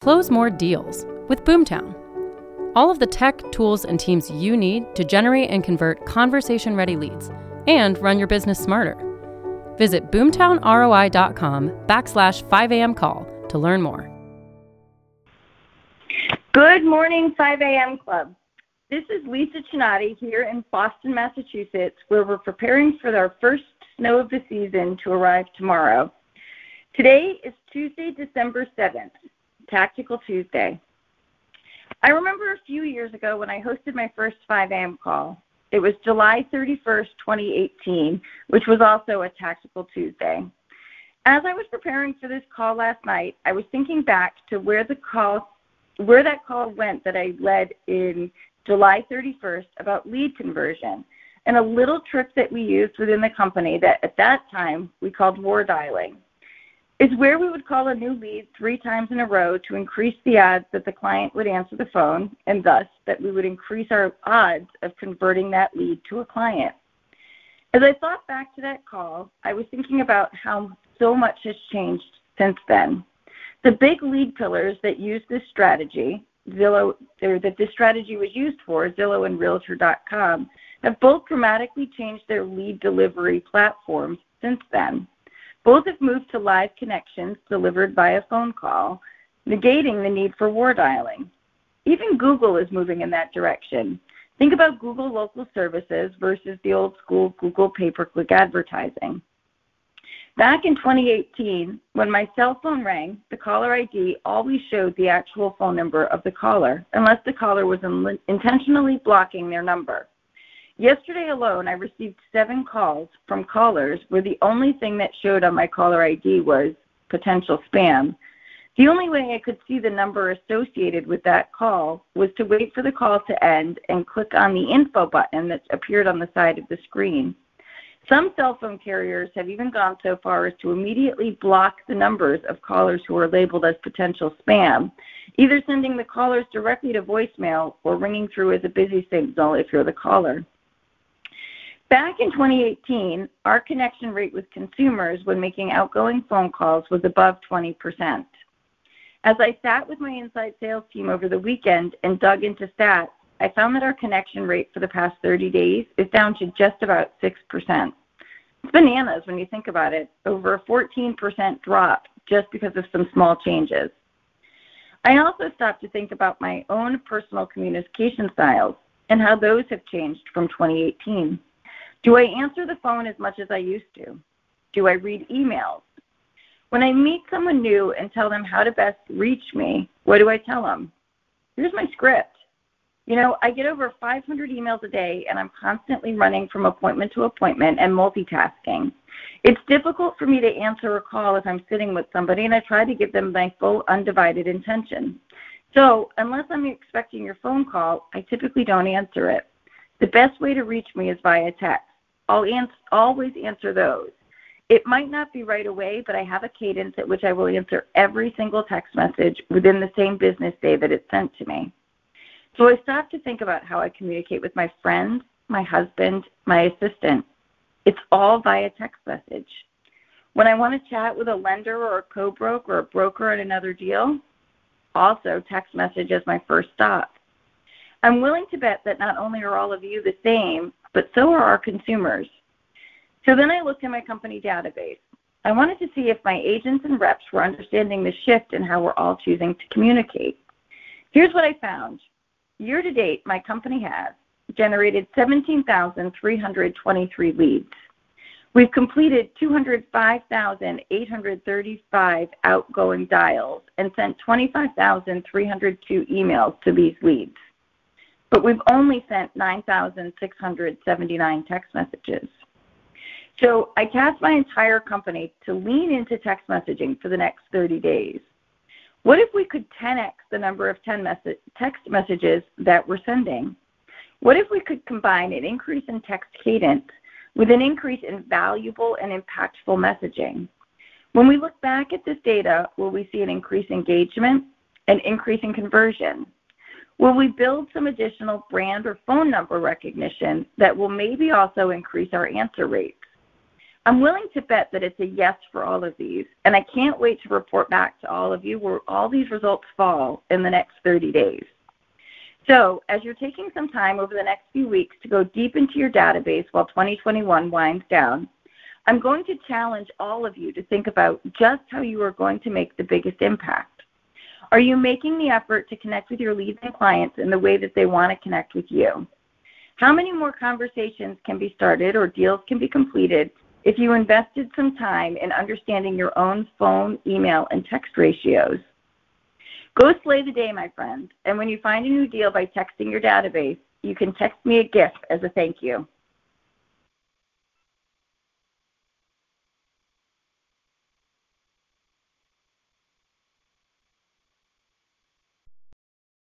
Close more deals with Boomtown. All of the tech, tools, and teams you need to generate and convert conversation ready leads and run your business smarter. Visit boomtownroi.com backslash 5am call to learn more. Good morning, 5 a.m. Club. This is Lisa Chinatti here in Boston, Massachusetts, where we're preparing for our first snow of the season to arrive tomorrow. Today is Tuesday, December 7th, Tactical Tuesday. I remember a few years ago when I hosted my first 5 a.m. call. It was July 31st, 2018, which was also a Tactical Tuesday. As I was preparing for this call last night, I was thinking back to where the call where that call went that I led in July 31st about lead conversion and a little trick that we used within the company that at that time we called war dialing is where we would call a new lead three times in a row to increase the odds that the client would answer the phone and thus that we would increase our odds of converting that lead to a client. As I thought back to that call, I was thinking about how so much has changed since then. The big lead pillars that use this strategy, Zillow, or that this strategy was used for, Zillow and Realtor.com, have both dramatically changed their lead delivery platforms since then. Both have moved to live connections delivered via phone call, negating the need for war dialing. Even Google is moving in that direction. Think about Google local services versus the old school Google pay per click advertising. Back in 2018, when my cell phone rang, the caller ID always showed the actual phone number of the caller, unless the caller was in- intentionally blocking their number. Yesterday alone, I received seven calls from callers where the only thing that showed on my caller ID was potential spam. The only way I could see the number associated with that call was to wait for the call to end and click on the info button that appeared on the side of the screen. Some cell phone carriers have even gone so far as to immediately block the numbers of callers who are labeled as potential spam, either sending the callers directly to voicemail or ringing through as a busy signal if you're the caller. Back in 2018, our connection rate with consumers when making outgoing phone calls was above 20%. As I sat with my inside sales team over the weekend and dug into stats, I found that our connection rate for the past 30 days is down to just about 6%. It's bananas when you think about it, over a 14% drop just because of some small changes. I also stopped to think about my own personal communication styles and how those have changed from 2018. Do I answer the phone as much as I used to? Do I read emails? When I meet someone new and tell them how to best reach me, what do I tell them? Here's my script. You know, I get over 500 emails a day and I'm constantly running from appointment to appointment and multitasking. It's difficult for me to answer a call if I'm sitting with somebody and I try to give them my full undivided attention. So, unless I'm expecting your phone call, I typically don't answer it. The best way to reach me is via text. I'll ans- always answer those. It might not be right away, but I have a cadence at which I will answer every single text message within the same business day that it's sent to me. So I stop to think about how I communicate with my friends, my husband, my assistant. It's all via text message. When I want to chat with a lender or a co-broker or a broker on another deal, also text message as my first stop. I'm willing to bet that not only are all of you the same, but so are our consumers. So then I looked in my company database. I wanted to see if my agents and reps were understanding the shift in how we're all choosing to communicate. Here's what I found. Year to date, my company has generated 17,323 leads. We've completed 205,835 outgoing dials and sent 25,302 emails to these leads but we've only sent 9,679 text messages. So I tasked my entire company to lean into text messaging for the next 30 days. What if we could 10x the number of 10 mes- text messages that we're sending? What if we could combine an increase in text cadence with an increase in valuable and impactful messaging? When we look back at this data, will we see an increase in engagement, an increase in conversion, Will we build some additional brand or phone number recognition that will maybe also increase our answer rates? I'm willing to bet that it's a yes for all of these, and I can't wait to report back to all of you where all these results fall in the next 30 days. So, as you're taking some time over the next few weeks to go deep into your database while 2021 winds down, I'm going to challenge all of you to think about just how you are going to make the biggest impact. Are you making the effort to connect with your leads and clients in the way that they want to connect with you? How many more conversations can be started or deals can be completed if you invested some time in understanding your own phone, email, and text ratios? Go slay the day, my friend. And when you find a new deal by texting your database, you can text me a gift as a thank you.